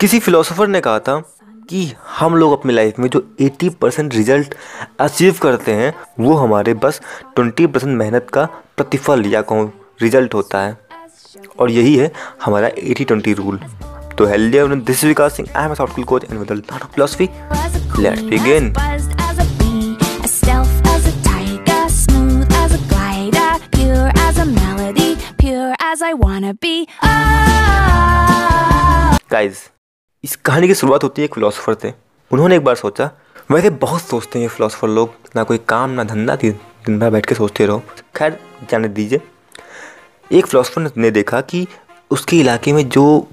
किसी फिलोसोफर ने कहा था कि हम लोग अपनी लाइफ में जो 80 परसेंट रिज़ल्ट अचीव करते हैं वो हमारे बस 20 परसेंट मेहनत का प्रतिफल या कहूँ रिज़ल्ट होता है। और यही है हमारा 80 20 रूल तो healthy this Vikas Singh I am soft coach and with lot of philosophy let's begin Buzzed इस कहानी की शुरुआत होती है एक फिलोसोफर से। उन्होंने एक बार सोचा वैसे बहुत सोचते हैं फिलोसोफर लोग, ना कोई काम, ना धंधा थी दिन भर बैठ के सोचते रहो। खैर, जाने दीजिए। एक फिलोसोफर ने देखा कि उसके इलाके में जो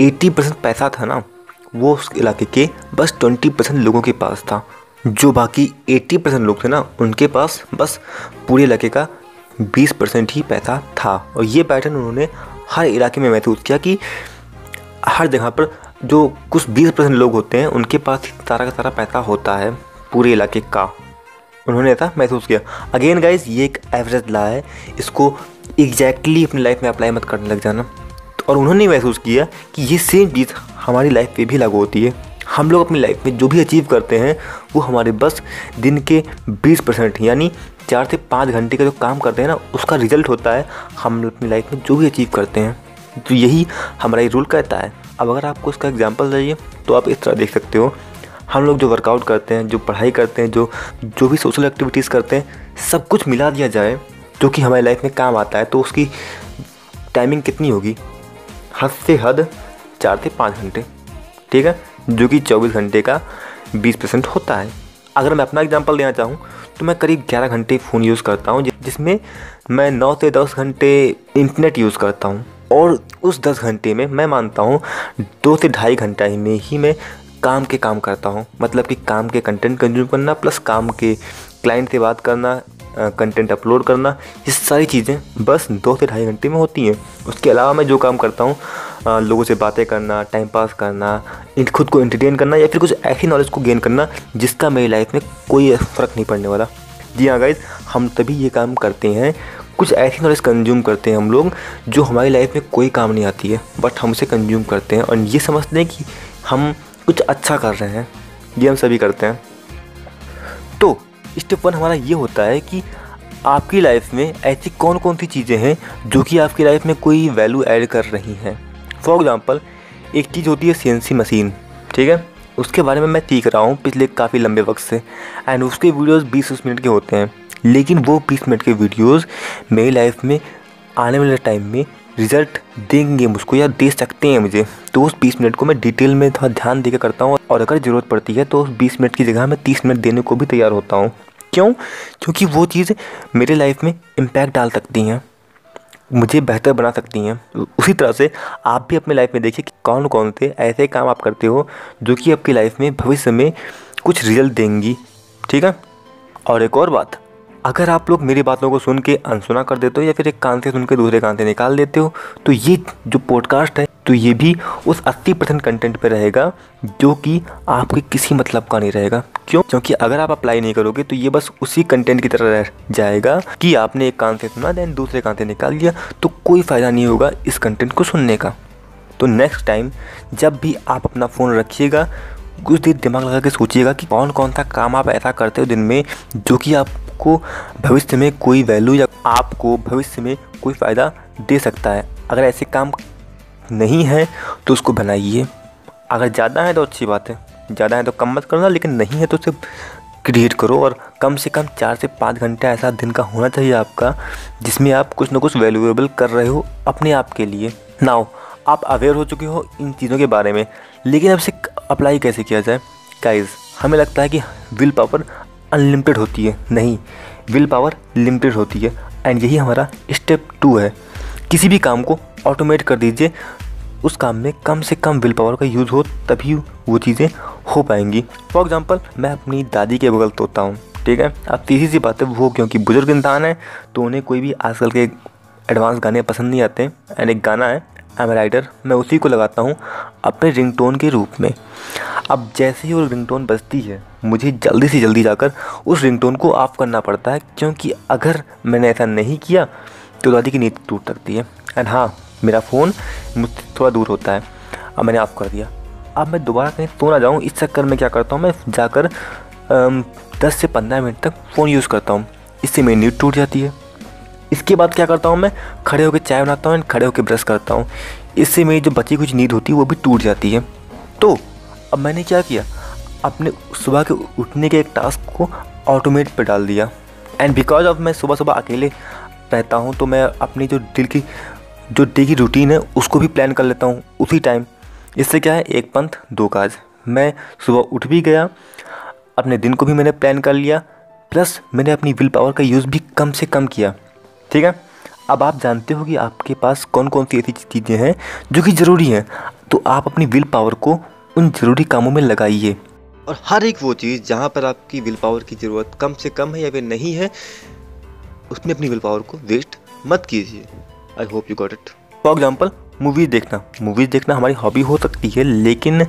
80 परसेंट पैसा था ना, वो उस इलाके के बस 20 परसेंट लोगों के पास था। जो बाकी 80 परसेंट लोग थे ना, उनके पास बस पूरे इलाके का 20 परसेंट ही पैसा था। और ये पैटर्न उन्होंने हर इलाके में महसूस किया कि हर जगह पर जो कुछ 20 परसेंट लोग होते हैं, उनके पास सारा का सारा पैसा होता है पूरे इलाके का। उन्होंने ऐसा महसूस किया। अगेन गाइज़ ये एक एवरेज ला है। इसको एग्जैक्टली exactly अपनी लाइफ में अप्लाई मत करने लग जाना। तो और उन्होंने महसूस किया कि ये सेम चीज़ हमारी लाइफ पे भी लागू होती है। हम लोग अपनी लाइफ में जो भी अचीव करते हैं, वो हमारे बस दिन के 20 परसेंट यानी चार से पाँच घंटे का जो काम करते हैं ना, उसका रिज़ल्ट होता है हम अपनी लाइफ में जो भी अचीव करते हैं। तो यही हमारा ये रूल कहता है। अब अगर आपको इसका एग्ज़ाम्पल चाहिए तो आप इस तरह देख सकते हो। हम लोग जो वर्कआउट करते हैं, जो पढ़ाई करते हैं, जो जो भी सोशल एक्टिविटीज़ करते हैं, सब कुछ मिला दिया जाए, जो कि हमारी लाइफ में काम आता है तो उसकी टाइमिंग कितनी होगी? हद से हद चार से पाँच घंटे, ठीक है? जो कि चौबीस घंटे का बीस परसेंट होता है। अगर मैं अपना एग्जांपल देना चाहूँ तो मैं करीब ग्यारह घंटे फ़ोन यूज़ करता हूँ, जिसमें मैं नौ से दस घंटे इंटरनेट यूज़ करता हूँ। और उस दस घंटे में मैं मानता हूँ, दो से ढाई घंटा ही में ही मैं काम के काम करता हूँ। मतलब कि काम के कंटेंट कंज्यूम करना प्लस काम के क्लाइंट से बात करना कंटेंट अपलोड करना, ये सारी चीज़ें बस दो से ढाई घंटे में होती हैं। उसके अलावा मैं जो काम करता हूँ लोगों से बातें करना टाइम पास करना खुद को एंटरटेन करना या फिर कुछ ऐसी नॉलेज को गेन करना, जिसका मेरी लाइफ में कोई फ़र्क नहीं पड़ने वाला। जी हाँ गाइज़ हम तभी ये काम करते हैं। कुछ ऐसी नॉलेज कंज्यूम करते हैं हम लोग, जो हमारी लाइफ में कोई काम नहीं आती है बट हम उसे कंज्यूम करते हैं। और ये समझते हैं कि हम कुछ अच्छा कर रहे हैं, ये हम सभी करते हैं। तो स्टेप वन हमारा ये होता है कि आपकी लाइफ में ऐसी कौन कौन सी चीज़ें हैं, जो कि आपकी लाइफ में कोई वैल्यू ऐड कर रही हैं। फॉर एग्ज़ाम्पल एक चीज़ होती है सीएनसी मशीन ठीक है? उसके बारे में मैं सीख रहा हूँ पिछले काफ़ी लंबे वक्त से एंड उसके वीडियोस 20 मिनट के होते हैं। लेकिन वो 20 मिनट के वीडियोस मेरी लाइफ में, आने वाले टाइम में रिज़ल्ट देंगे मुझको या दे सकते हैं मुझे। तो उस 20 मिनट को मैं डिटेल में थोड़ा ध्यान देकर करता हूँ, और अगर ज़रूरत पड़ती है तो उस 20 मिनट की जगह मैं 30 मिनट देने को भी तैयार होता हूँ। क्यों? क्योंकि वो चीज़ मेरे लाइफ में इम्पैक्ट डाल सकती हैं। मुझे बेहतर बना सकती हैं। उसी तरह से आप भी अपने लाइफ में देखिए कि कौन कौन से ऐसे काम आप करते हो, जो कि आपकी लाइफ में भविष्य में कुछ रिज़ल्ट देंगी। ठीक है? और एक और बात अगर आप लोग मेरी बातों को सुन के अनसुना कर देते हो या फिर एक कान से सुन के दूसरे कान से निकाल देते हो तो ये जो पॉडकास्ट है तो ये भी उस 80 परसेंट कंटेंट पर रहेगा, जो कि आपके किसी मतलब का नहीं रहेगा। क्यों? क्योंकि अगर आप अप्लाई नहीं करोगे तो ये बस उसी कंटेंट की तरह रह जाएगा कि आपने एक कान से सुना देन दूसरे कान से निकाल लिया तो कोई फ़ायदा नहीं होगा इस कंटेंट को सुनने का। तो नेक्स्ट टाइम जब भी आप अपना फ़ोन रखिएगा, कुछ देर दिमाग लगा के सोचिएगा कि कौन कौन सा काम आप ऐसा करते हो दिन में, जो कि आपको भविष्य में कोई वैल्यू या आपको भविष्य में कोई फ़ायदा दे सकता है। अगर ऐसे काम नहीं है तो उसको बनाइए। अगर ज़्यादा है तो अच्छी बात है। ज़्यादा है तो कम मत करो ना, लेकिन नहीं है तो उसे क्रिएट करो और कम से कम चार से पाँच घंटे ऐसा दिन का होना चाहिए आपका, जिसमें आप कुछ ना कुछ वैल्यूएबल कर रहे हो अपने आप के लिए। नाउ आप अवेयर हो चुके हो इन चीज़ों के बारे में, लेकिन अब से अप्लाई कैसे किया जाए? गाइज़ हमें लगता है कि विल पावर अनलिमिटेड होती है। नहीं विल पावर लिमिटेड होती है। एंड यही हमारा स्टेप टू है। किसी भी काम को ऑटोमेट कर दीजिए। उस काम में कम से कम विल पावर का यूज़ हो, तभी वो चीज़ें हो पाएँगी। फॉर एग्ज़ाम्पल मैं अपनी दादी के बगल तोता हूँ, ठीक है? अब तीसरी सी बात है, वो क्योंकि बुज़ुर्ग इंसान है तो उन्हें कोई भी आजकल के एडवांस गाने पसंद नहीं आते। एंड एक गाना है एम राइडर मैं उसी को लगाता हूँ अपने रिंगटोन के रूप में। अब जैसे ही वो रिंगटोन बजती है, मुझे जल्दी से जल्दी जाकर उस रिंगटोन को ऑफ़ करना पड़ता है, क्योंकि अगर मैंने ऐसा नहीं किया तो दादी की नींद टूट सकती है। एंड हाँ मेरा फ़ोन मुझसे थोड़ा दूर होता है। अब मैंने ऑफ़ कर दिया। अब मैं दोबारा कहीं सो ना जाऊँ, इस चक्कर में क्या करता हूँ, मैं जाकर दस से पंद्रह मिनट तक फ़ोन यूज़ करता हूँ। इससे मेरी नींद टूट जाती है। इसके बाद क्या करता हूँ, मैं खड़े होकर चाय बनाता हूँ एंड खड़े होकर ब्रश करता हूँ। इससे मेरी जो बची कुछ नींद होती है, वो भी टूट जाती है। तो अब मैंने क्या किया? अपने सुबह के उठने के एक टास्क को ऑटोमेट पर डाल दिया। एंड बिकॉज़ ऑफ़ मैं सुबह सुबह अकेले रहता हूँ तो मैं अपनी जो दिल की, जो डे की रूटीन है, उसको भी प्लान कर लेता हूँ उसी टाइम इससे क्या है? एक पंथ, दो काज। मैं सुबह उठ भी गया, अपने दिन को भी मैंने प्लान कर लिया प्लस मैंने अपनी विल पावर का यूज़ भी कम से कम किया। ठीक है? अब आप जानते हो कि आपके पास कौन कौन सी ऐसी चीज़ें हैं जो कि ज़रूरी हैं। तो आप अपनी विल पावर को उन ज़रूरी कामों में लगाइए। और हर एक वो चीज़ जहाँ पर आपकी विल पावर की ज़रूरत कम से कम है या फिर नहीं है उसमें अपनी विल पावर को वेस्ट मत कीजिए। I hope you got it for example movies देखना। मूवीज़ देखना हमारी हॉबी हो सकती है लेकिन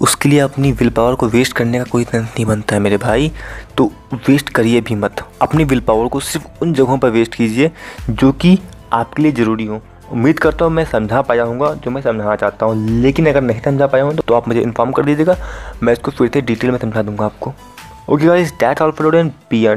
उसके लिए अपनी विल पावर को वेस्ट करने का कोई सेंस नहीं बनता है मेरे भाई। तो वेस्ट करिए भी मत। अपनी विल पावर को सिर्फ़ उन जगहों पर वेस्ट कीजिए जो कि आपके लिए ज़रूरी हो। उम्मीद करता हूँ मैं समझा पाया हूँ जो मैं समझाना चाहता हूँ। लेकिन अगर नहीं समझा पाया हूँ तो आप मुझे इन्फॉर्म कर दीजिएगा। मैं इसको फिर से डिटेल में समझा दूँगा आपको। Okay guys that all for and be